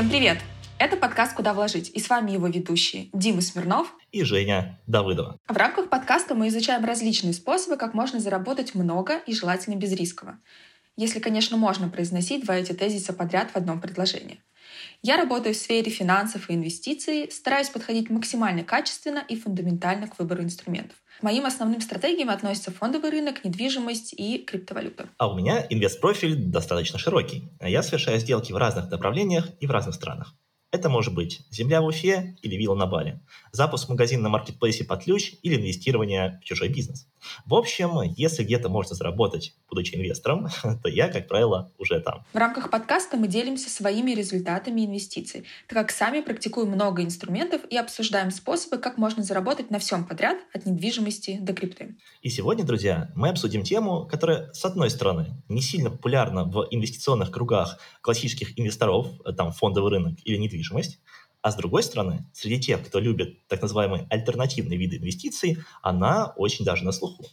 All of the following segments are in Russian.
Всем привет! Это подкаст «Куда вложить» и с вами его ведущие Дима Смирнов и Женя Давыдова. В рамках подкаста мы изучаем различные способы, как можно заработать много и желательно безрисково. Если, конечно, можно произносить два эти тезиса подряд в одном предложении. Я работаю в сфере финансов и инвестиций, стараюсь подходить максимально качественно и фундаментально к выбору инструментов. К моим основным стратегиям относятся фондовый рынок, недвижимость и криптовалюта. А у меня инвест-профиль достаточно широкий. Я совершаю сделки в разных направлениях и в разных странах. Это может быть земля в Уфе или вилла на Бали, запуск магазина на маркетплейсе под ключ или инвестирование в чужой бизнес. В общем, если где-то можно заработать, будучи инвестором, то я, как правило, уже там. В рамках подкаста мы делимся своими результатами инвестиций, так как сами практикуем много инструментов и обсуждаем способы, как можно заработать на всем подряд, от недвижимости до крипты. И сегодня, друзья, мы обсудим тему, которая, с одной стороны, не сильно популярна в инвестиционных кругах классических инвесторов, там фондовый рынок или недвижимость, недвижимость, а с другой стороны, среди тех, кто любит так называемые альтернативные виды инвестиций, она очень даже на слуху.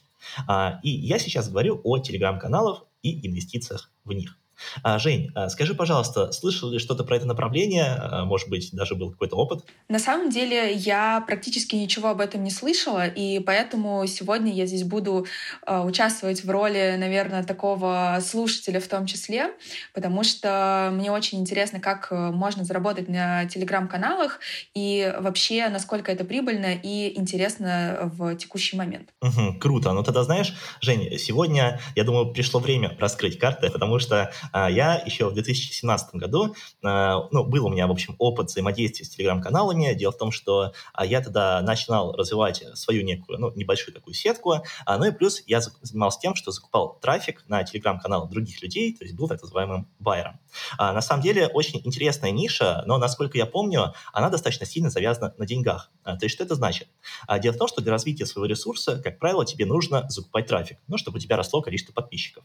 А, и я сейчас говорю о телеграм-каналах и инвестициях в них. А, Жень, а, скажи, пожалуйста, слышал ли что-то про это направление? А, может быть, даже был какой-то опыт? На самом деле, я практически ничего об этом не слышала, и поэтому сегодня я здесь буду участвовать в роли, наверное, такого слушателя в том числе, потому что мне очень интересно, как можно заработать на телеграм-каналах и вообще, насколько это прибыльно и интересно в текущий момент. Угу, круто. Ну тогда, знаешь, Жень, сегодня, я думаю, пришло время раскрыть карты, потому что а, я еще в 2017 году, а, ну, был у меня, в общем, опыт взаимодействия с телеграм-каналами. Дело в том, что а, я тогда начинал развивать свою некую, ну, небольшую такую сетку. Ну и плюс я занимался тем, что закупал трафик на телеграм-каналы других людей, то есть был так называемым байером. На самом деле очень интересная ниша, но, насколько я помню, она достаточно сильно завязана на деньгах. То есть что это значит? Дело в том, что для развития своего ресурса, как правило, тебе нужно закупать трафик, ну, чтобы у тебя росло количество подписчиков.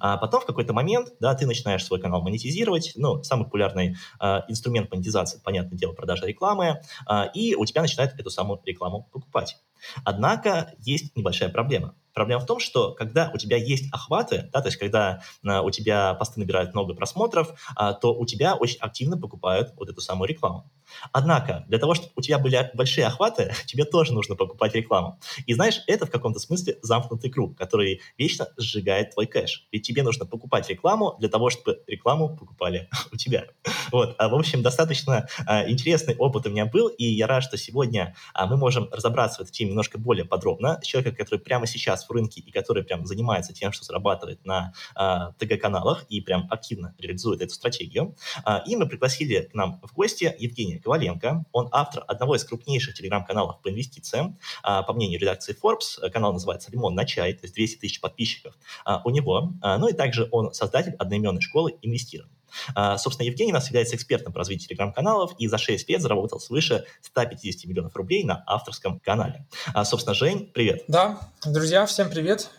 А потом в какой-то момент, да, ты ты начинаешь свой канал монетизировать. Ну, самый популярный э, инструмент монетизации, понятное дело, продажа рекламы, э, и у тебя начинают эту самую рекламу покупать. Однако есть небольшая проблема. Проблема в том, что когда у тебя есть охваты, да, то есть когда а, у тебя посты набирают много просмотров, а, то у тебя очень активно покупают вот эту самую рекламу. Однако, для того, чтобы у тебя были большие охваты, тебе тоже нужно покупать рекламу. И знаешь, это в каком-то смысле замкнутый круг, который вечно сжигает твой кэш. Ведь тебе нужно покупать рекламу для того, чтобы рекламу покупали у тебя. Вот. А, в общем, достаточно а, интересный опыт у меня был, и я рад, что сегодня а, мы можем разобраться в этой теме немножко более подробно. Человека, который прямо сейчас в рынке и который прям занимается тем, что зарабатывает на э, ТГ-каналах и прям активно реализует эту стратегию. Э, и мы пригласили к нам в гости Евгения Коваленко. Он автор одного из крупнейших телеграм-каналов по инвестициям. Э, по мнению редакции Forbes, канал называется «Лимон на чай», то есть 200 тысяч подписчиков э, у него. Э, ну и также он создатель одноименной школы инвестирования. Uh, собственно, Евгений у нас является экспертом по развитию телеграм-каналов и за 6 лет заработал свыше 150 миллионов рублей на авторском канале. Uh, собственно, Жень, привет. Да, друзья, всем привет.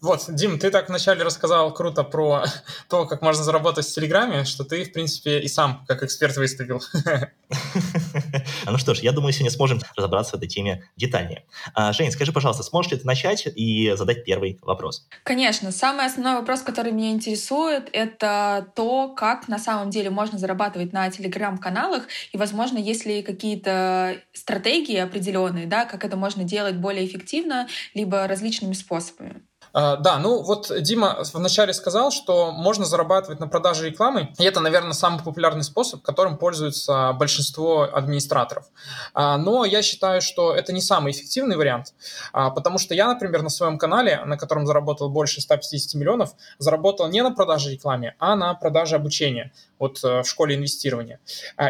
Вот, Дим, ты так вначале рассказал круто про то, как можно заработать в Телеграме, что ты, в принципе, и сам как эксперт выступил. Ну что ж, я думаю, сегодня сможем разобраться в этой теме детальнее. А, Жень, скажи, пожалуйста, сможешь ли ты начать и задать первый вопрос? Конечно. Самый основной вопрос, который меня интересует, это то, как на самом деле можно зарабатывать на Телеграм-каналах, и, возможно, есть ли какие-то стратегии определенные, да, как это можно делать более эффективно, либо различными способами. А, да, ну вот Дима вначале сказал, что можно зарабатывать на продаже рекламы, и это, наверное, самый популярный способ, которым пользуется большинство администраторов. А, но я считаю, что это не самый эффективный вариант, а, потому что я, например, на своем канале, на котором заработал больше 150 миллионов, заработал не на продаже рекламы, а на продаже обучения вот э, в школе инвестирования.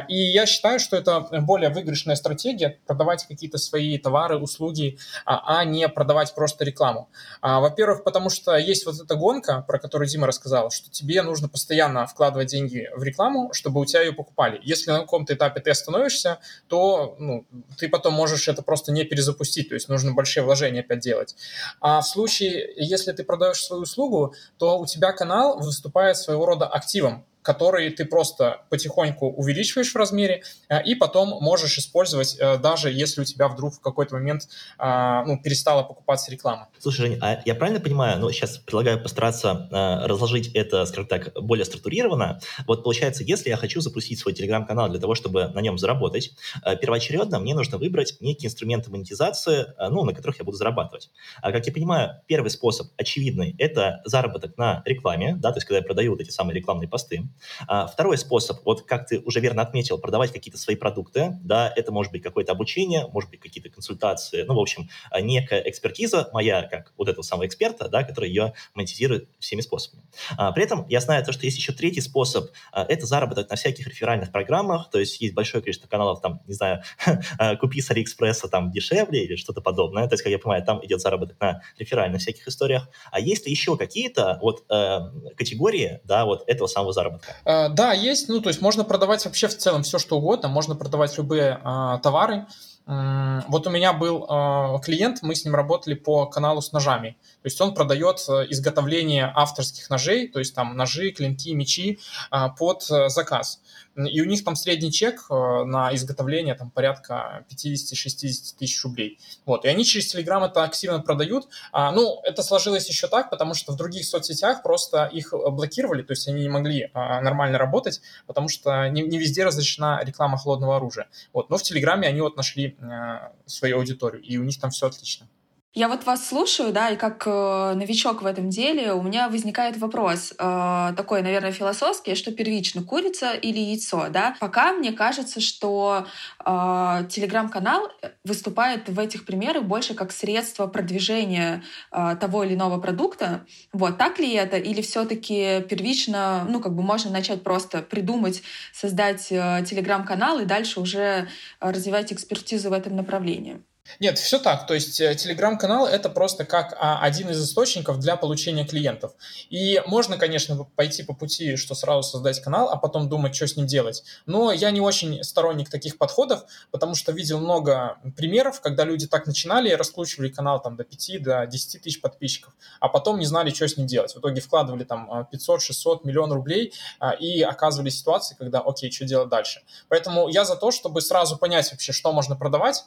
И я считаю, что это более выигрышная стратегия продавать какие-то свои товары, услуги, а не продавать просто рекламу. Во-первых, во-первых, потому что есть вот эта гонка, про которую Дима рассказал, что тебе нужно постоянно вкладывать деньги в рекламу, чтобы у тебя ее покупали. Если на каком-то этапе ты остановишься, то ну, ты потом можешь это просто не перезапустить, то есть нужно большие вложения опять делать. А в случае, если ты продаешь свою услугу, то у тебя канал выступает своего рода активом, который ты просто потихоньку увеличиваешь в размере, э, и потом можешь использовать, э, даже если у тебя вдруг в какой-то момент а, ну, перестала покупаться реклама. Слушай, Жень, а я правильно понимаю, ну, сейчас предлагаю постараться э, разложить это, скажем так, более структурированно. Вот получается, если я хочу запустить свой телеграм-канал для того, чтобы на нем заработать, первоочередно мне нужно выбрать некие инструменты монетизации, ну, на которых я буду зарабатывать. А как я понимаю, первый способ очевидный – это заработок на рекламе, да, то есть когда я продаю вот эти самые рекламные посты. А, второй способ, вот как ты уже верно отметил, продавать какие-то свои продукты, да, это может быть какое-то обучение, может быть какие-то консультации, ну, в общем, а, некая экспертиза моя, как вот этого самого эксперта, да, который ее монетизирует всеми способами. А, при этом я знаю то, что есть еще третий способ, это заработок на всяких реферальных программах, то есть есть большое количество каналов, там, не знаю, купи с Алиэкспресса там дешевле или что-то подобное, то есть, как я понимаю, там идет заработок на реферальных всяких историях. А есть ли еще какие-то вот э, категории, да, вот этого самого заработка? Э, да, есть. Ну, то есть можно продавать вообще в целом все, что угодно. Можно продавать любые э, товары. Вот у меня был э, клиент, мы с ним работали по каналу с ножами. То есть он продает э, изготовление авторских ножей, то есть там ножи, клинки, мечи э, под э, заказ. И у них там средний чек э, на изготовление там порядка 50-60 тысяч рублей. Вот. И они через Telegram это активно продают. А, ну, это сложилось еще так, потому что в других соцсетях просто их блокировали, то есть они не могли а, нормально работать, потому что не, не везде разрешена реклама холодного оружия. Вот. Но в Телеграме они вот нашли а, свою аудиторию, и у них там все отлично. Я вот вас слушаю, да, и как э, новичок в этом деле у меня возникает вопрос э, такой, наверное, философский, что первично, курица или яйцо, да? Пока мне кажется, что э, телеграм-канал выступает в этих примерах больше как средство продвижения э, того или иного продукта. Вот, так ли это? Или все таки первично, ну, как бы можно начать просто придумать, создать э, телеграм-канал и дальше уже развивать экспертизу в этом направлении? Нет, все так. То есть э, телеграм-канал это просто как а, один из источников для получения клиентов. И можно, конечно, пойти по пути, что сразу создать канал, а потом думать, что с ним делать. Но я не очень сторонник таких подходов, потому что видел много примеров, когда люди так начинали и раскручивали канал там до 5, до 10 тысяч подписчиков, а потом не знали, что с ним делать. В итоге вкладывали там 500, 600, миллион рублей а, и оказывались ситуации, когда, окей, что делать дальше. Поэтому я за то, чтобы сразу понять вообще, что можно продавать,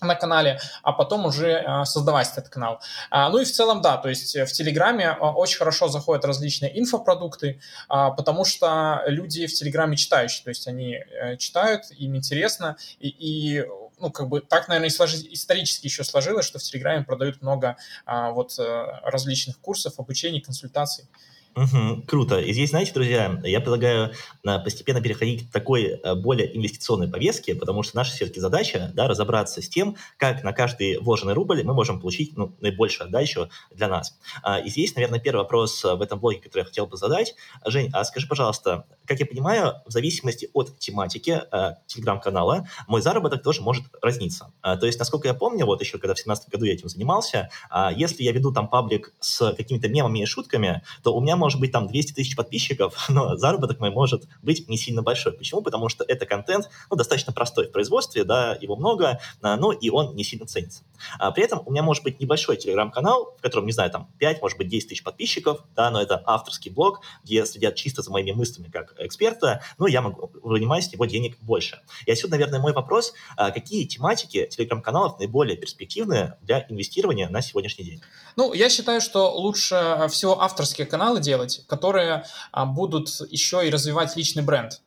на канале, а потом уже а, создавать этот канал. А, ну и в целом, да, то есть в Телеграме а, очень хорошо заходят различные инфопродукты, потому что люди в Телеграме читающие, то есть они э, читают, им интересно, и, и ну, как бы так, наверное, и сложи, исторически еще сложилось, что в Телеграме продают много вот э, различных курсов, обучений, консультаций. Угу, круто. И здесь, знаете, друзья, я предлагаю а, постепенно переходить к такой а, более инвестиционной повестке, потому что наша все-таки задача да, разобраться с тем, как на каждый вложенный рубль мы можем получить ну, наибольшую отдачу для нас. А, и здесь, наверное, первый вопрос в этом блоге, который я хотел бы задать. Жень, а скажи, пожалуйста, как я понимаю, в зависимости от тематики телеграм-канала мой заработок тоже может разниться. То есть, насколько я помню, вот еще когда в 2017 году я этим занимался, если я веду там паблик с какими-то мемами и шутками, то у меня может быть там 200 тысяч подписчиков, но заработок мой может быть не сильно большой. Почему? Потому что это контент ну, достаточно простой в производстве, да, его много, но и он не сильно ценится. А при этом у меня может быть небольшой телеграм-канал, в котором, не знаю, там 5, может быть 10 тысяч подписчиков, да, но это авторский блог, где следят чисто за моими мыслями как эксперта, но я могу вынимать с него денег больше. И отсюда, наверное, мой вопрос, а какие тематики телеграм-каналов наиболее перспективные для инвестирования на сегодняшний день? Ну, я считаю, что лучше всего авторские каналы делать, которые а, будут еще и развивать личный бренд,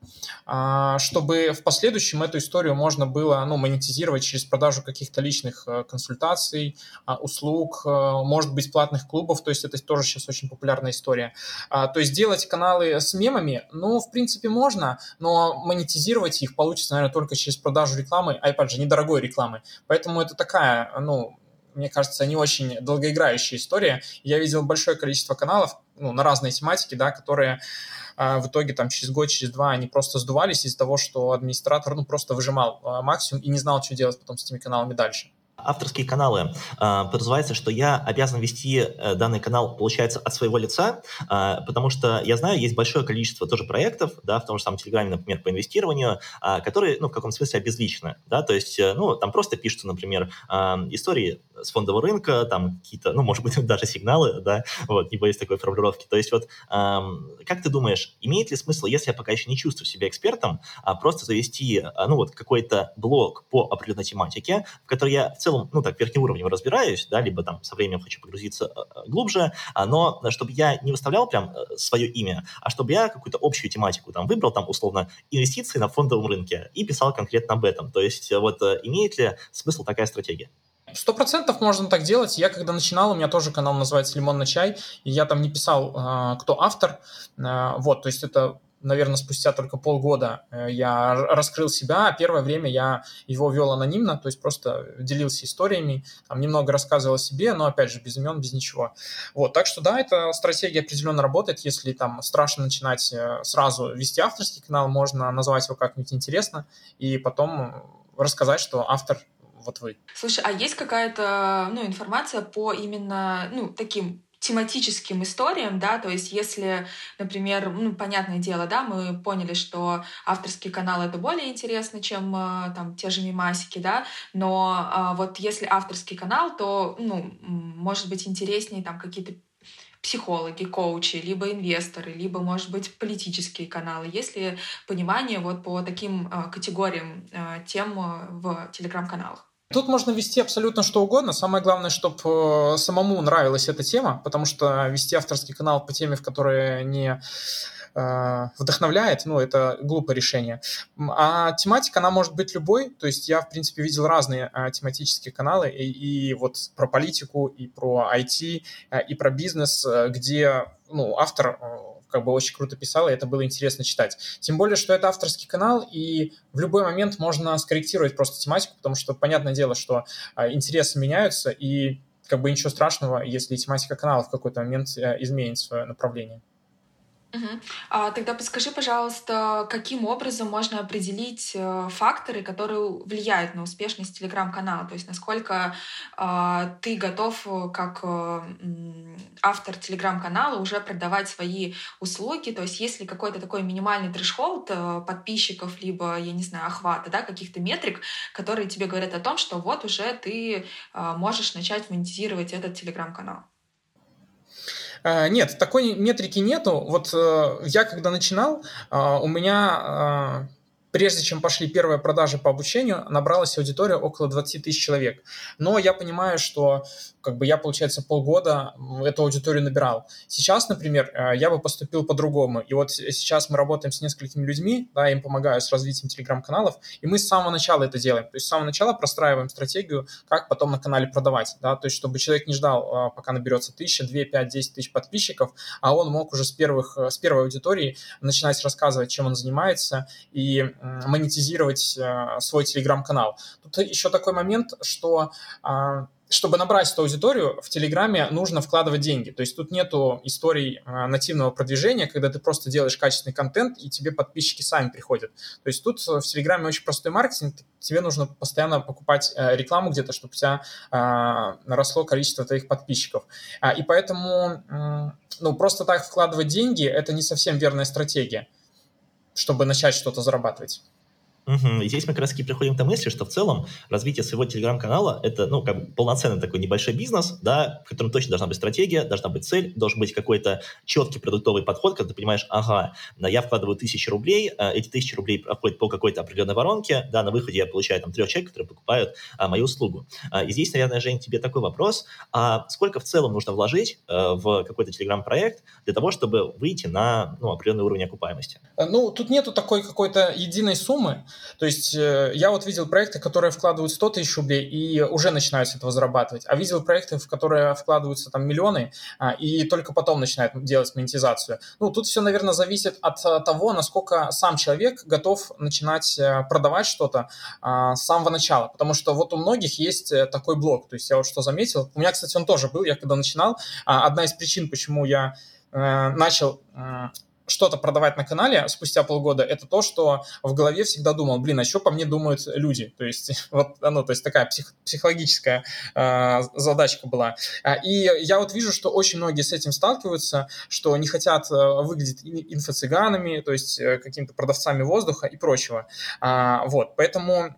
а, чтобы в последующем эту историю можно было ну, монетизировать через продажу каких-то личных а, консультаций, а, услуг, а, может быть, платных клубов, то есть это тоже сейчас очень популярная история. То есть делать каналы с мемами, ну, в принципе, можно, но монетизировать их получится, наверное, только через продажу рекламы, а, опять же, недорогой рекламы. Поэтому это такая, ну, мне кажется, не очень долгоиграющая история. Я видел большое количество каналов ну, на разные тематики, да, которые а, в итоге там через год, через два они просто сдувались из-за того, что администратор ну, просто выжимал а, максимум и не знал, что делать потом с этими каналами дальше. Авторские каналы. Э, подразумевается, что я обязан вести э, данный канал, получается, от своего лица, э, потому что я знаю, есть большое количество тоже проектов, да, в том же самом Телеграме, например, по инвестированию, которые, ну, в каком смысле обезличены, да, то есть, ну, там просто пишутся, например, истории с фондового рынка, там какие-то, ну, может быть, даже сигналы, да, вот, не боюсь такой формулировки. То есть вот, как ты думаешь, имеет ли смысл, если я пока еще не чувствую себя экспертом, просто завести, ну, вот, какой-то блог по определенной тематике, в которой я целом, ну, так, верхним уровнем разбираюсь, да, либо там со временем хочу погрузиться э, э, глубже, а, но чтобы я не выставлял прям э, свое имя, а чтобы я какую-то общую тематику там выбрал, там, условно, инвестиции на фондовом рынке и писал конкретно об этом. То есть вот имеет ли смысл такая стратегия? Сто процентов можно так делать. Я когда начинал, у меня тоже канал называется «Лимон на чай», и я там не писал, кто автор. Вот, то есть это наверное, спустя только полгода э, я раскрыл себя. Первое время я его вел анонимно, то есть просто делился историями, там немного рассказывал о себе, но, опять же, без имен, без ничего. Вот, так что, да, эта стратегия определенно работает. Если там страшно начинать э, сразу вести авторский канал, можно назвать его как-нибудь интересно и потом рассказать, что автор вот вы. Слушай, а есть какая-то ну, информация по именно ну, таким тематическим историям, да, то есть если, например, ну, понятное дело, да, мы поняли, что авторский канал это более интересно, чем э, там те же мимасики, да, но а, вот если авторский канал, то, ну, может быть интереснее там какие-то психологи, коучи, либо инвесторы, либо, может быть, политические каналы. Есть ли понимание вот по таким э, категориям э, тем в телеграм-каналах? Тут можно вести абсолютно что угодно. Самое главное, чтобы э, самому нравилась эта тема, потому что вести авторский канал по теме, в которой не э, вдохновляет, ну, это глупое решение. А тематика, она может быть любой, то есть я, в принципе, видел разные а, тематические каналы, и, и вот про политику, и про IT, и про бизнес, где, ну, автор как бы очень круто писал, и это было интересно читать. Тем более, что это авторский канал, и в любой момент можно скорректировать просто тематику, потому что понятное дело, что а, интересы меняются, и как бы ничего страшного, если тематика канала в какой-то момент э, изменит свое направление. А, тогда подскажи, пожалуйста, каким образом можно определить э, факторы, которые влияют на успешность телеграм-канала? То есть насколько э, ты готов э, как э, автор телеграм-канала уже продавать свои услуги? То есть есть ли какой-то такой минимальный трешхолд подписчиков, либо, я не знаю, охвата, да, каких-то метрик, которые тебе говорят о том, что вот уже ты можешь начать монетизировать этот телеграм-канал? Э, нет, такой метрики нету. Вот э, я когда начинал, э, у меня прежде чем пошли первые продажи по обучению, набралась аудитория около 20 тысяч человек. Но я понимаю, что как бы я, получается, полгода эту аудиторию набирал. Сейчас, например, э, я бы поступил по-другому. И вот сейчас мы работаем с несколькими людьми, да, им помогаю с развитием телеграм-каналов, и мы с самого начала это делаем. То есть с самого начала простраиваем стратегию, как потом на канале продавать, да, то есть чтобы человек не ждал, э, пока наберется тысяча, две, пять, десять тысяч подписчиков, а он мог уже с, первых, э, с первой аудитории начинать рассказывать, чем он занимается, и монетизировать свой телеграм-канал. Тут еще такой момент, что а, чтобы набрать эту аудиторию, в Телеграме нужно вкладывать деньги. То есть тут нету историй а, нативного продвижения, когда ты просто делаешь качественный контент, и тебе подписчики сами приходят. То есть тут в Телеграме очень простой маркетинг. Тебе нужно постоянно покупать э, рекламу где-то, чтобы у тебя а, росло количество твоих подписчиков. А, и поэтому ну, просто так вкладывать деньги – это не совсем верная стратегия, чтобы начать что-то зарабатывать. Угу. И здесь мы как раз таки приходим к той мысли, что в целом развитие своего телеграм-канала – это, ну, как бы полноценный такой небольшой бизнес, да, в котором точно должна быть стратегия, должна быть цель, должен быть какой-то четкий продуктовый подход, когда ты понимаешь, ага, я вкладываю тысячи рублей, а эти тысячи рублей проходят по какой-то определенной воронке, да, на выходе я получаю там трех человек, которые покупают а, мою услугу. А, и здесь, наверное, Жень, тебе такой вопрос, а сколько в целом нужно вложить а, в какой-то телеграм-проект для того, чтобы выйти на, ну, определенный уровень окупаемости? Ну, тут нету такой какой-то единой суммы, то есть э, я вот видел проекты, которые вкладывают 100 тысяч рублей и уже начинают с этого зарабатывать, а видел проекты, в которые вкладываются там миллионы а, и только потом начинают делать монетизацию. Ну, тут все, наверное, зависит от э, того, насколько сам человек готов начинать э, продавать что-то а, с самого начала, потому что вот у многих есть такой блок, то есть я вот что заметил, у меня, кстати, он тоже был, я когда начинал, а, одна из причин, почему я начал что-то продавать на канале спустя полгода, это то, что в голове всегда думал, блин, а что по мне думают люди? То есть вот оно, то есть такая псих, психологическая э, задачка была. А, и я вот вижу, что очень многие с этим сталкиваются, что не хотят э, выглядеть инфо-цыганами, то есть э, какими-то продавцами воздуха и прочего. А, вот, поэтому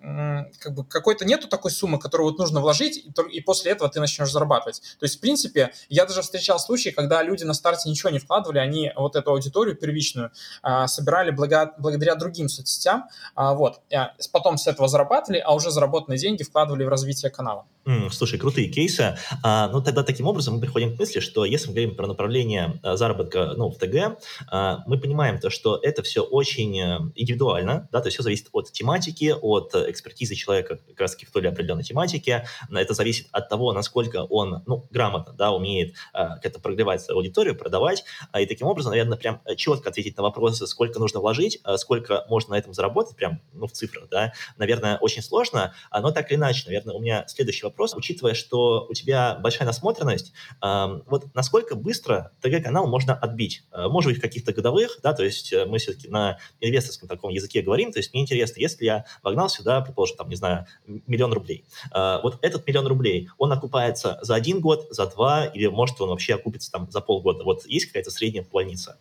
как бы какой-то нету такой суммы, которую вот нужно вложить, и, и после этого ты начнешь зарабатывать. То есть, в принципе, я даже встречал случаи, когда люди на старте ничего не вкладывали, они вот эту аудиторию первичную а, собирали благо, благодаря другим соцсетям, а, вот, а, потом с этого зарабатывали, а уже заработанные деньги вкладывали в развитие канала. Слушай, крутые кейсы. А, ну, тогда таким образом мы приходим к мысли, что если мы говорим про направление а, заработка ну, в ТГ, а, мы понимаем то, что это все очень э, индивидуально, да, то есть все зависит от тематики, от экспертизы человека как раз в той или определенной тематике. Это зависит от того, насколько он ну, грамотно да, умеет а, как-то прогревать аудиторию, продавать. А, и таким образом, наверное, прям четко ответить на вопросы, сколько нужно вложить, а, сколько можно на этом заработать, прям ну, в цифрах, да, наверное, очень сложно. Но так или иначе, наверное, у меня следующий вопрос вопрос, учитывая, что у тебя большая насмотренность, э, вот насколько быстро ТГ-канал можно отбить? Э, может быть, в каких-то годовых, да, то есть э, мы все-таки на инвесторском таком языке говорим, то есть мне интересно, если я вогнал сюда, предположим, там, не знаю, миллион рублей, э, вот этот миллион рублей, он окупается за один год, за два, или может он вообще окупится там за полгода? Вот есть какая-то средняя планица?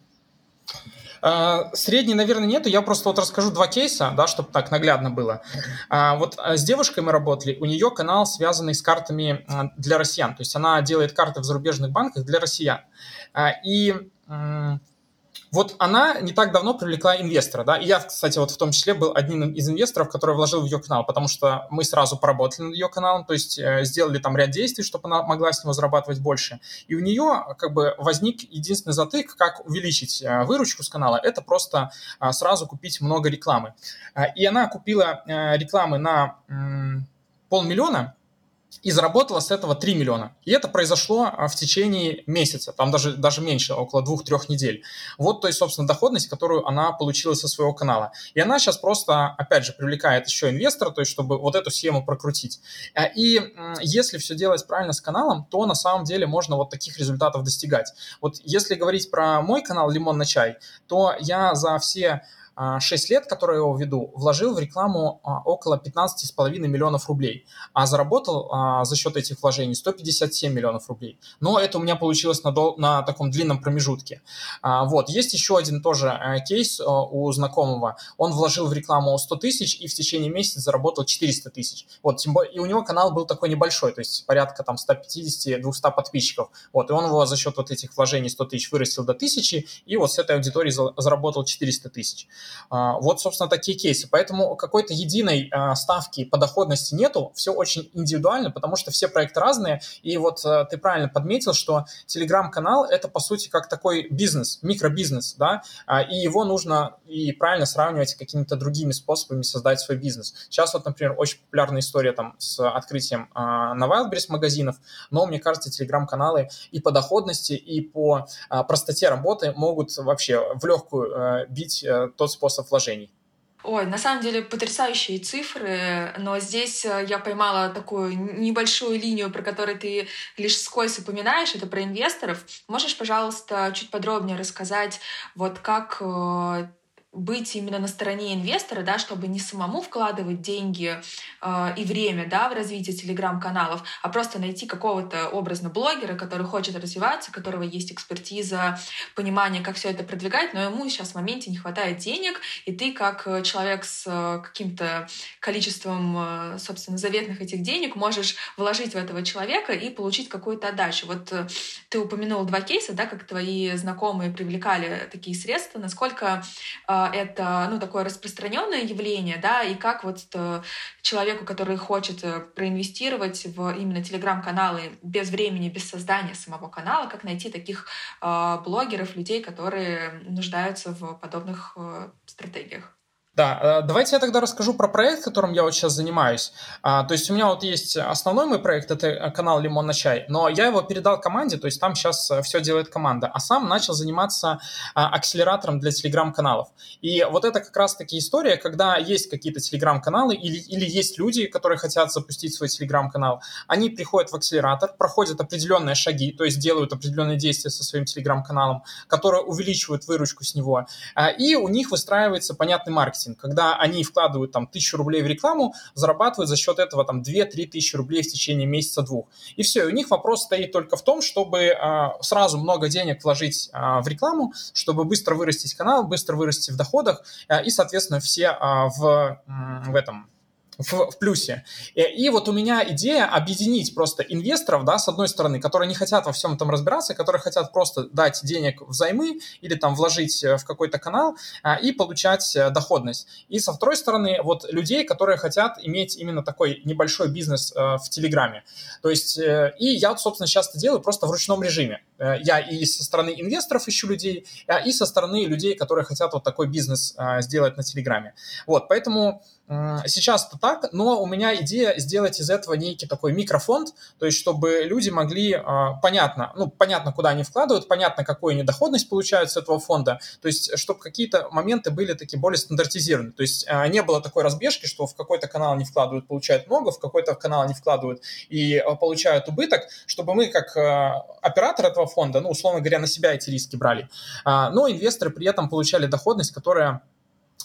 А, средней, наверное, нету. Я просто вот расскажу два кейса, да, чтобы так наглядно было. А, вот а, с девушкой мы работали. У нее канал, связанный с картами для россиян. То есть она делает карты в зарубежных банках для россиян. И вот она не так давно привлекла инвестора, да, и я, кстати, вот в том числе был одним из инвесторов, который вложил в ее канал, потому что мы сразу поработали над ее каналом, то есть э, сделали там ряд действий, чтобы она могла с него зарабатывать больше. И у нее как бы возник единственный затык, как увеличить э, выручку с канала, это просто э, сразу купить много рекламы. Э, и она купила э, рекламы на э, полмиллиона, и заработала с этого 3 миллиона. И это произошло а, в течение месяца, там даже, даже меньше, около 2-3 недель. Вот, то есть, собственно, доходность, которую она получила со своего канала. И она сейчас просто, опять же, привлекает еще инвестора, то есть, чтобы вот эту схему прокрутить. А, и если все делать правильно с каналом, то на самом деле можно вот таких результатов достигать. Вот если говорить про мой канал «Лимон на чай», то я за все 6 лет, которые я его веду, вложил в рекламу а, около 15,5 миллионов рублей, а заработал а, за счет этих вложений 157 миллионов рублей. Но это у меня получилось на, дол- на таком длинном промежутке. А, вот, есть еще один тоже э, кейс э, у знакомого. Он вложил в рекламу 100 тысяч и в течение месяца заработал 400 тысяч. Вот, тем более, и у него канал был такой небольшой, то есть порядка там 150-200 подписчиков. Вот, и он его за счет вот этих вложений 100 тысяч вырастил до 1000, и вот с этой аудитории заработал 400 тысяч. А, вот, собственно, такие кейсы. Поэтому какой-то единой а, ставки по доходности нету, все очень индивидуально, потому что все проекты разные. И вот э, ты правильно подметил, что телеграм-канал это, по сути, как такой бизнес, микробизнес, да, а, и его нужно и правильно сравнивать с какими-то другими способами создать свой бизнес. Сейчас вот, например, очень популярная история там с открытием на Wildberries магазинов, но, мне кажется, телеграм-каналы и по доходности, и по простоте работы могут вообще в легкую э, бить э, тот способ вложений. Ой, на самом деле потрясающие цифры, но здесь э, я поймала такую небольшую линию, про которую ты лишь скользь упоминаешь, это про инвесторов. Можешь, пожалуйста, чуть подробнее рассказать, вот как э, быть именно на стороне инвестора, да, чтобы не самому вкладывать деньги э, и время да, в развитие телеграм-каналов, а просто найти какого-то образно блогера, который хочет развиваться, у которого есть экспертиза, понимание, как все это продвигать, но ему сейчас в моменте не хватает денег, и ты как э, человек с э, каким-то количеством, э, собственно, заветных этих денег можешь вложить в этого человека и получить какую-то отдачу. Вот ты упомянул два кейса, да, как твои знакомые привлекали такие средства, насколько это ну, такое распространенное явление, да, и как вот э, человеку, который хочет э, проинвестировать в именно телеграм-каналы без времени, без создания самого канала, как найти таких э, блогеров, людей, которые нуждаются в подобных стратегиях. Да, э, давайте я тогда расскажу про проект, которым я вот сейчас занимаюсь. А, то есть у меня вот есть основной мой проект, это э, канал Лимон на чай, но я его передал команде, то есть там сейчас э, все делает команда, а сам начал заниматься а, акселератором для телеграм-каналов. И вот это как раз-таки история, когда есть какие-то телеграм-каналы или, или есть люди, которые хотят запустить свой телеграм-канал, они приходят в акселератор, проходят определенные шаги, то есть делают определенные действия со своим телеграм-каналом, которые увеличивают выручку с него, и у них выстраивается понятный маркетинг маркетинг, когда они вкладывают там тысячу рублей в рекламу, зарабатывают за счет этого там 2-3 тысячи рублей в течение месяца-двух. И все, и у них вопрос стоит только в том, чтобы а, сразу много денег вложить а, в рекламу, чтобы быстро вырастить канал, быстро вырасти в доходах, а, и, соответственно, все а, в, в этом в, в плюсе. И, и вот у меня идея объединить просто инвесторов, да, с одной стороны, которые не хотят во всем этом разбираться, которые хотят просто дать денег взаймы или там вложить э, в какой-то канал а, и получать а, доходность. И со второй стороны, вот людей, которые хотят иметь именно такой небольшой бизнес а, в Телеграме. То есть, и я, собственно, сейчас это делаю просто в ручном режиме. Я и со стороны инвесторов ищу людей, и со стороны людей, которые хотят вот такой бизнес а, сделать на Телеграме. Вот, поэтому Сейчас это так, но у меня идея сделать из этого некий такой микрофонд, то есть чтобы люди могли а, понятно, ну, понятно, куда они вкладывают, понятно, какую они доходность получают с этого фонда, то есть чтобы какие-то моменты были такие более стандартизированы, то есть а, не было такой разбежки, что в какой-то канал они вкладывают, получают много, в какой-то канал они вкладывают и а, получают убыток, чтобы мы как оператор этого фонда, ну, условно говоря, на себя эти риски брали, но инвесторы при этом получали доходность, которая а,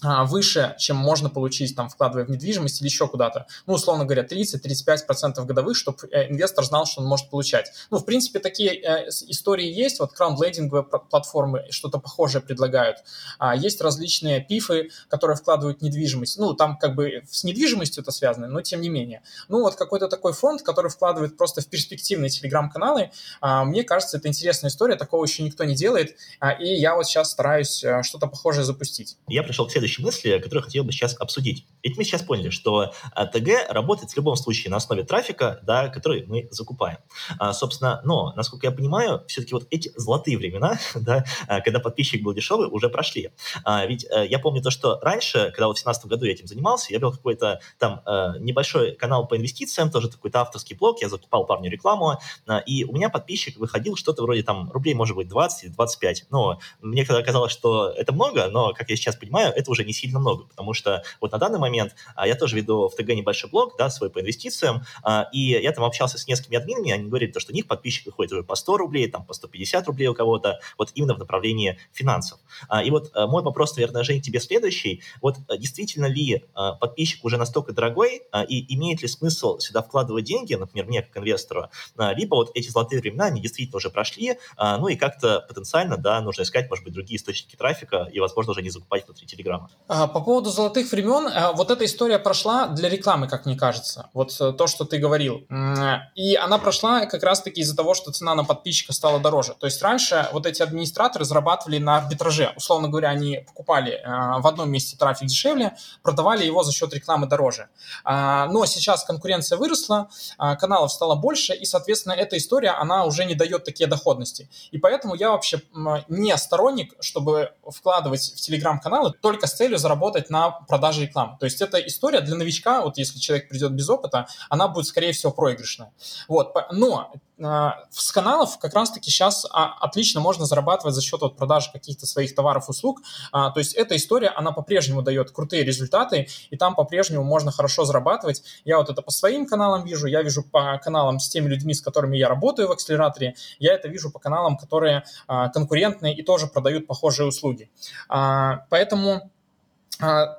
выше, чем можно получить, там, вкладывая в недвижимость или еще куда-то. Ну, условно говоря, 30-35% годовых, чтобы э, инвестор знал, что он может получать. Ну, в принципе, такие э, истории есть. Вот краудлендинговые платформы что-то похожее предлагают. А, есть различные пифы, которые вкладывают в недвижимость. Ну, там как бы с недвижимостью это связано, но тем не менее. Ну, вот какой-то такой фонд, который вкладывает просто в перспективные телеграм-каналы. А, мне кажется, это интересная история, такого еще никто не делает. А, и я вот сейчас стараюсь э, что-то похожее запустить. Я пришел к следующие мысли, которые хотел бы сейчас обсудить. Ведь мы сейчас поняли, что а, ТГ работает в любом случае на основе трафика, да, который мы закупаем. А, собственно, но, насколько я понимаю, все-таки вот эти золотые времена, да, а, когда подписчик был дешевый, уже прошли. А, ведь а, я помню то, что раньше, когда вот в 2017 году я этим занимался, я вел какой-то там а, небольшой канал по инвестициям, тоже какой-то авторский блог, я закупал парню рекламу, а, и у меня подписчик выходил что-то вроде там рублей, может быть, 20 или 25. Но мне когда казалось, что это много, но, как я сейчас понимаю, это уже уже не сильно много, потому что вот на данный момент а, я тоже веду в ТГ небольшой блог, да, свой по инвестициям, а, и я там общался с несколькими админами, они говорят, то, что у них подписчики ходят уже по 100 рублей, там по 150 рублей у кого-то, вот именно в направлении финансов. А, и вот мой вопрос, наверное, Жень, тебе следующий. Вот действительно ли подписчик уже настолько дорогой, и имеет ли смысл сюда вкладывать деньги, например, мне как инвестору, либо вот эти золотые времена, они действительно уже прошли, ну и как-то потенциально, да, нужно искать, может быть, другие источники трафика и, возможно, уже не закупать внутри Телеграма. А, по поводу золотых времен, а, вот эта история прошла для рекламы, как мне кажется. Вот э, то, что ты говорил. И она прошла как раз-таки из-за того, что цена на подписчика стала дороже. То есть раньше вот эти администраторы зарабатывали на арбитраже. Условно говоря, они покупали а, в одном месте трафик дешевле, продавали его за счет рекламы дороже. Но сейчас конкуренция выросла, каналов стало больше, и, соответственно, эта история, она уже не дает такие доходности. И поэтому я вообще не сторонник, чтобы вкладывать в телеграм-каналы только с целью заработать на продаже рекламы. То есть эта история для новичка, вот если человек придет без опыта, она будет, скорее всего, проигрышная. Вот. Но э, с каналов как раз-таки сейчас а, отлично можно зарабатывать за счет вот продажи каких-то своих товаров, услуг. А, то есть эта история, она по-прежнему дает крутые результаты, и там по-прежнему можно хорошо зарабатывать. Я вот это по своим каналам вижу, я вижу по каналам с теми людьми, с которыми я работаю в акселераторе, я это вижу по каналам, которые а, конкурентные и тоже продают похожие услуги. Поэтому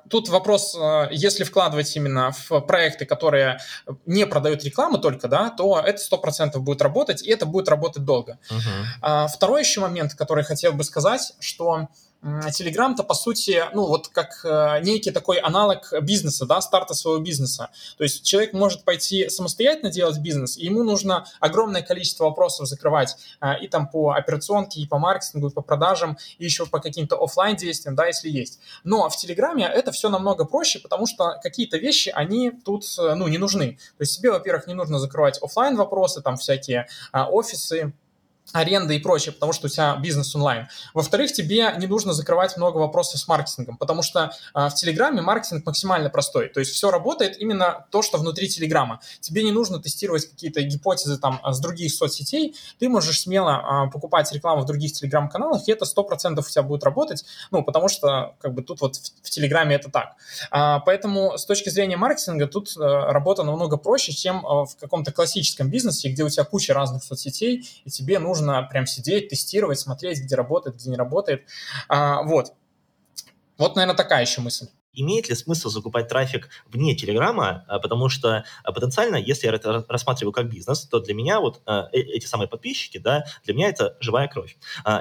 тут вопрос, а, если вкладывать именно в проекты, которые не продают рекламу только, да, то это 100% будет работать, и это будет работать долго. Uh-huh. Второй еще момент, который хотел бы сказать, что Телеграм-то, по сути, ну, вот как э, некий такой аналог бизнеса, да, старта своего бизнеса. То есть человек может пойти самостоятельно делать бизнес, и ему нужно огромное количество вопросов закрывать э, и там по операционке, и по маркетингу, и по продажам, и еще по каким-то офлайн действиям, да, если есть. Но в Телеграме это все намного проще, потому что какие-то вещи, они тут, э, ну, не нужны. То есть тебе, во-первых, не нужно закрывать офлайн вопросы, там всякие офисы, аренда и прочее, потому что у тебя бизнес онлайн. Во-вторых, тебе не нужно закрывать много вопросов с маркетингом, потому что э, в Телеграме маркетинг максимально простой. То есть все работает именно то, что внутри Телеграма. Тебе не нужно тестировать какие-то гипотезы там с других соцсетей. Ты можешь смело э, покупать рекламу в других Телеграм-каналах, и это 100% у тебя будет работать, ну, потому что как бы тут вот в, в Телеграме это так. А, поэтому с точки зрения маркетинга тут э, работа намного проще, чем э, в каком-то классическом бизнесе, где у тебя куча разных соцсетей, и тебе нужно нужно прям сидеть, тестировать, смотреть, где работает, где не работает. А, вот. Вот, наверное, такая еще мысль имеет ли смысл закупать трафик вне Телеграма, а, потому что а, потенциально, если я это рассматриваю как бизнес, то для меня вот а, э, эти самые подписчики, да, для меня это живая кровь.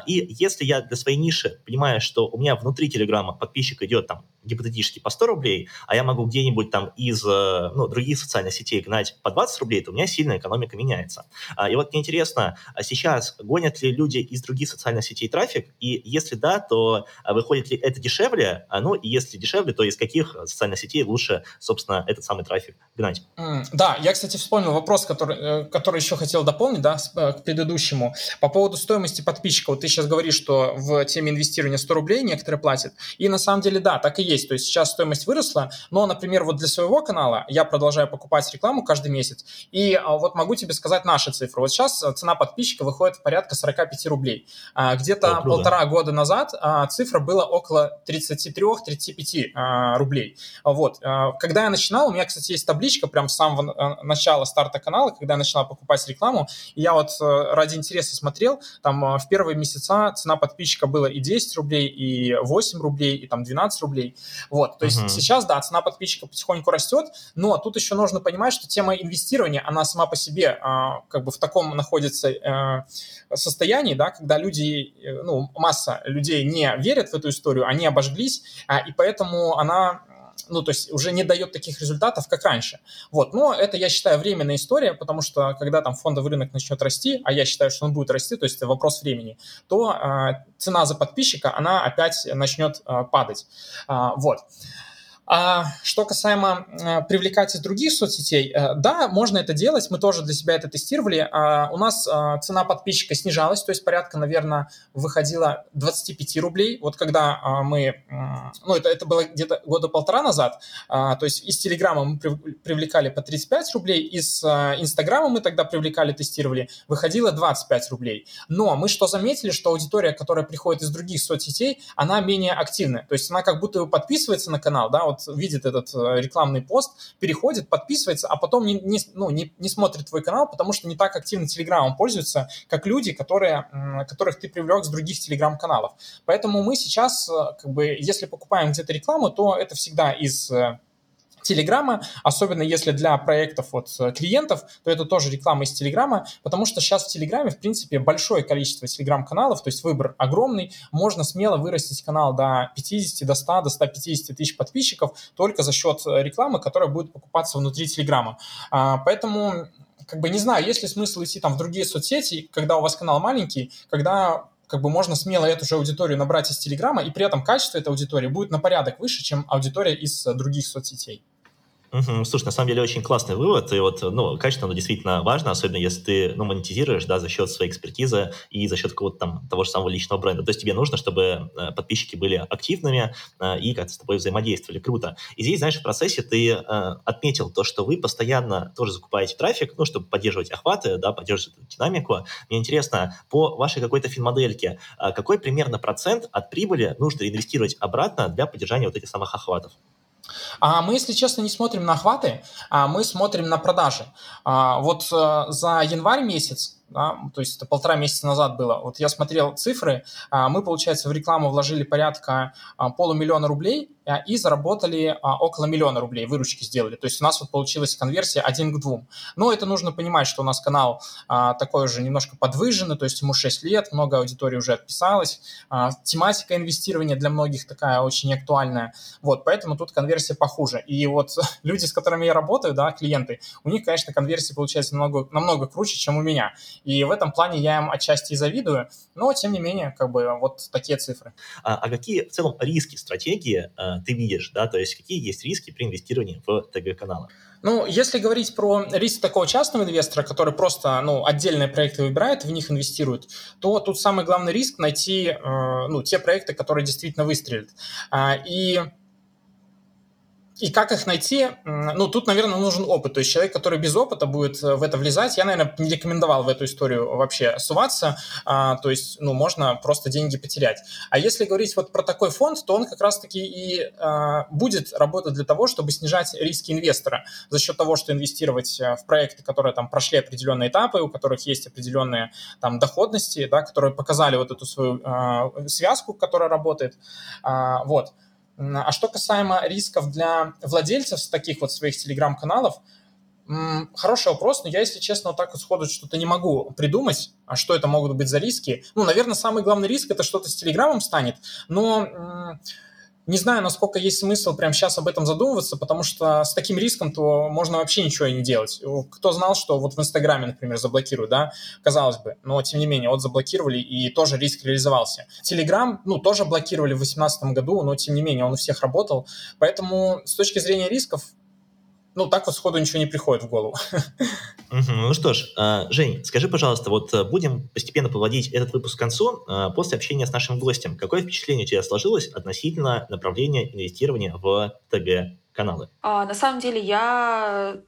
И если я для своей ниши понимаю, что у меня внутри Телеграма подписчик идет там гипотетически по 100 рублей, а я могу где-нибудь там из э, ну, других социальных сетей гнать по 20 рублей, то у меня сильно экономика меняется. И вот мне интересно, а сейчас гонят ли люди из других социальных сетей трафик, и если да, то выходит ли это дешевле, ну и если дешевле, то из каких социальных сетей лучше, собственно, этот самый трафик гнать. Mm, да, я, кстати, вспомнил вопрос, который, э, который еще хотел дополнить, да, э, к предыдущему. По поводу стоимости подписчика. Вот ты сейчас говоришь, что в теме инвестирования 100 рублей некоторые платят. И на самом деле, да, так и есть. То есть сейчас стоимость выросла, но, например, вот для своего канала я продолжаю покупать рекламу каждый месяц. И а, вот могу тебе сказать наши цифры. Вот сейчас цена подписчика выходит в порядка 45 рублей. А, где-то полтора года назад а, цифра была около 33-35 а, рублей. Вот. А, когда я начинал, у меня, кстати, есть табличка прям с самого а, начала старта канала, когда я начинал покупать рекламу, и я вот ради интереса смотрел, там в первые месяца цена подписчика была и 10 рублей, и 8 рублей, и там 12 рублей. Вот. То есть uh-huh. сейчас, да, цена подписчика потихоньку растет, но тут еще нужно понимать, что тема инвестирования, она сама по себе как бы в таком находится э, состоянии, да, когда люди, э, ну, масса людей не верят в эту историю, они обожглись, и поэтому она ну, то есть уже не дает таких результатов, как раньше. Вот, но это, я считаю, временная история, потому что когда там фондовый рынок начнет расти, а я считаю, что он будет расти, то есть это вопрос времени, то э, цена за подписчика, она опять начнет э, падать. Э, вот. А что касаемо э, привлекать из других соцсетей, э, да, можно это делать, мы тоже для себя это тестировали. А, у нас э, цена подписчика снижалась, то есть порядка, наверное, выходила 25 рублей. Вот когда мы, ну это, это было где-то года полтора назад, а, то есть из Телеграма мы привлекали по 35 рублей, из Инстаграма мы тогда привлекали, тестировали, выходило 25 рублей. Но мы что заметили, что аудитория, которая приходит из других соцсетей, она менее активная, то есть она как будто подписывается на канал, да, вот видит этот э, рекламный пост, переходит, подписывается, а потом не, не, ну, не, не смотрит твой канал, потому что не так активно Телеграмом пользуются, как люди, которые, которых ты привлек с других Телеграм-каналов. Поэтому мы сейчас, э, как бы, если покупаем где-то рекламу, то это всегда из э, Телеграма, особенно если для проектов от э, клиентов, то это тоже реклама из Телеграма, потому что сейчас в Телеграме, в принципе, большое количество Телеграм-каналов, то есть выбор огромный, можно смело вырастить канал до 50, до 100, до 150 тысяч подписчиков только за счет э, рекламы, которая будет покупаться внутри Телеграма. А, поэтому как бы не знаю, есть ли смысл идти там в другие соцсети, когда у вас канал маленький, когда как бы можно смело эту же аудиторию набрать из Телеграма, и при этом качество этой аудитории будет на порядок выше, чем аудитория из э, других соцсетей. Угу. Слушай, на самом деле очень классный вывод, и вот, ну, качество, оно действительно важно, особенно если ты, ну, монетизируешь, да, за счет своей экспертизы и за счет какого-то там того же самого личного бренда. То есть тебе нужно, чтобы э, подписчики были активными э, и как-то с тобой взаимодействовали. Круто. И здесь, знаешь, в процессе ты э, отметил то, что вы постоянно тоже закупаете трафик, ну, чтобы поддерживать охваты, да, поддерживать эту динамику. Мне интересно, по вашей какой-то финмодельке, какой примерно процент от прибыли нужно инвестировать обратно для поддержания вот этих самых охватов? А мы, если честно, не смотрим на охваты, а мы смотрим на продажи. А вот э, за январь месяц да, то есть это полтора месяца назад было. Вот я смотрел цифры, а, мы, получается, в рекламу вложили порядка а, полумиллиона рублей и заработали около миллиона рублей, выручки сделали. То есть у нас вот получилась конверсия один к двум. Но это нужно понимать, что у нас канал такой уже немножко подвыженный, то есть ему 6 лет, много аудитории уже отписалась, тематика инвестирования для многих такая очень актуальная. Вот, поэтому тут конверсия похуже. И вот люди, с которыми я работаю, да, клиенты, у них, конечно, конверсия получается намного, намного круче, чем у меня. И в этом плане я им отчасти и завидую, но тем не менее, как бы вот такие цифры. А, а какие в целом риски стратегии а, ты видишь, да, то есть какие есть риски при инвестировании в ТГ-каналы? Ну, если говорить про риск такого частного инвестора, который просто ну, отдельные проекты выбирает, в них инвестирует, то тут самый главный риск найти э, ну, те проекты, которые действительно выстрелят. А, и и как их найти? Ну, тут, наверное, нужен опыт. То есть человек, который без опыта будет э, в это влезать, я, наверное, не рекомендовал в эту историю вообще суваться. А, то есть, ну, можно просто деньги потерять. А если говорить вот про такой фонд, то он как раз-таки и а, будет работать для того, чтобы снижать риски инвестора за счет того, что инвестировать э, в проекты, которые там прошли определенные этапы, у которых есть определенные там доходности, да, которые показали вот эту свою а, связку, которая работает. А, вот. А что касаемо рисков для владельцев таких вот своих телеграм-каналов, Хороший вопрос, но я, если честно, вот так вот сходу что-то не могу придумать, а что это могут быть за риски. Ну, наверное, самый главный риск – это что-то с Телеграмом станет, но не знаю, насколько есть смысл прямо сейчас об этом задумываться, потому что с таким риском то можно вообще ничего и не делать. Кто знал, что вот в Инстаграме, например, заблокируют, да, казалось бы, но тем не менее, вот заблокировали, и тоже риск реализовался. Телеграм, ну, тоже блокировали в 2018 году, но тем не менее, он у всех работал. Поэтому с точки зрения рисков, ну, так вот сходу ничего не приходит в голову. Ну что ж, а, Жень, скажи, пожалуйста, вот э, будем постепенно подводить этот выпуск к концу. А, после общения с нашим гостем, какое впечатление у тебя сложилось относительно направления инвестирования в ТГ-каналы? А, на самом деле я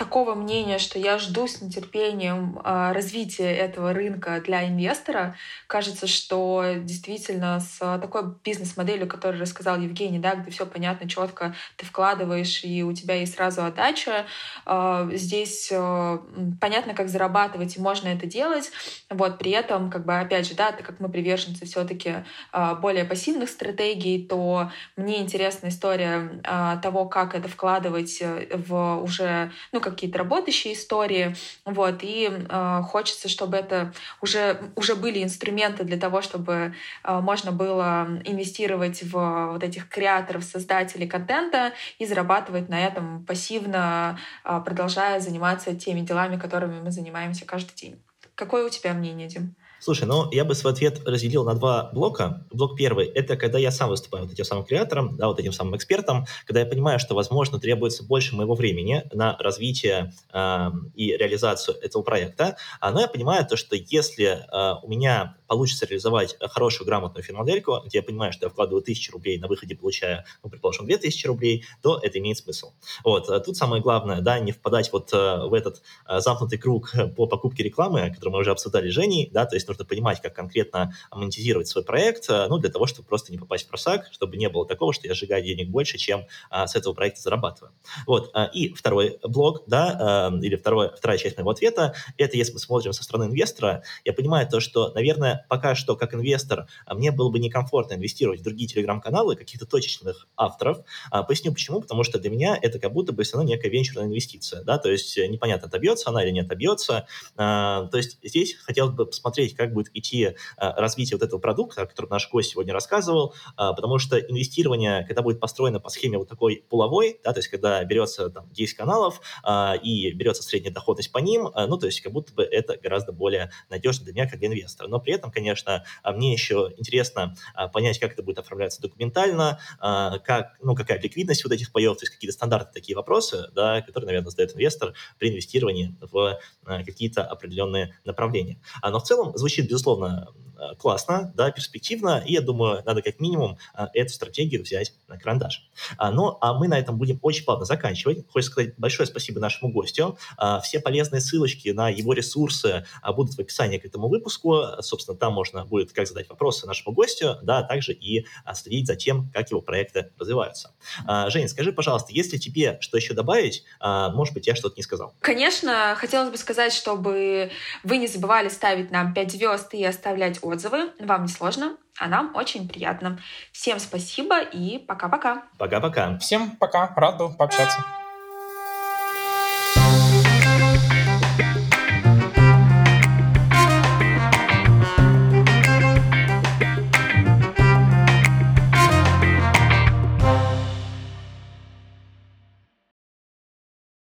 такого мнения, что я жду с нетерпением э, развития этого рынка для инвестора. Кажется, что действительно с такой бизнес-моделью, которую рассказал Евгений, да, где все понятно, четко ты вкладываешь, и у тебя есть сразу отдача, э, здесь э, понятно, как зарабатывать, и можно это делать. Вот, при этом, как бы, опять же, да, так как мы приверженцы все-таки э, более пассивных стратегий, то мне интересна история э, того, как это вкладывать в уже, ну, как какие-то работающие истории, вот, и э, хочется, чтобы это уже, уже были инструменты для того, чтобы э, можно было инвестировать в вот этих креаторов, создателей контента и зарабатывать на этом пассивно, э, продолжая заниматься теми делами, которыми мы занимаемся каждый день. Какое у тебя мнение, Дим? Слушай, ну я бы свой ответ разделил на два блока. Блок первый – это когда я сам выступаю вот этим самым креатором, да, вот этим самым экспертом, когда я понимаю, что, возможно, требуется больше моего времени на развитие э, и реализацию этого проекта. А, но я понимаю то, что если э, у меня получится реализовать хорошую, грамотную финмодельку, где я понимаю, что я вкладываю тысячу рублей, на выходе получаю, ну, предположим, две тысячи рублей, то это имеет смысл. Вот. Тут самое главное, да, не впадать вот э, в этот э, замкнутый круг по покупке рекламы, который мы уже обсуждали с Женей, да, то есть нужно понимать, как конкретно монетизировать свой проект, э, ну, для того, чтобы просто не попасть в просак, чтобы не было такого, что я сжигаю денег больше, чем с этого проекта зарабатываю. Вот. И второй блок, да, или второй, вторая часть моего ответа, это если мы смотрим со стороны инвестора, я понимаю то, что, наверное, пока что как инвестор а, мне было бы некомфортно инвестировать в другие телеграм-каналы каких-то точечных авторов. Поясню почему, потому что для меня это как будто бы все равно некая венчурная инвестиция, да, то есть непонятно, отобьется она или не отобьется. То есть здесь хотелось бы посмотреть, как будет идти э, развитие вот этого продукта, о котором наш гость сегодня рассказывал, э, потому что инвестирование, когда будет построено по схеме вот такой пуловой, да, то есть когда берется там 10 каналов э, и берется средняя доходность по ним, ну, то есть как будто бы это гораздо более надежно для меня как для инвестора. Но при этом, конечно, мне еще интересно понять, как это будет оформляться документально, как, ну, какая ликвидность вот этих паев, то есть какие-то стандартные такие вопросы, да, которые, наверное, задает инвестор при инвестировании в какие-то определенные направления. Но в целом звучит, безусловно, классно, да, перспективно, и я думаю, надо как минимум э, эту стратегию взять на карандаш. А, ну, а мы на этом будем очень плавно заканчивать. Хочется сказать большое спасибо нашему гостю. А, все полезные ссылочки на его ресурсы а, будут в описании к этому выпуску. Собственно, там можно будет как задать вопросы нашему гостю, да, а также и следить за тем, как его проекты развиваются. Жень, скажи, пожалуйста, если тебе что еще добавить, может быть, я что-то не сказал? Конечно, хотелось бы сказать, чтобы вы не забывали ставить нам 5 звезд и оставлять отзывы. Вам не сложно, а нам очень приятно. Всем спасибо и пока-пока. Пока-пока. Всем пока. Рад был пообщаться.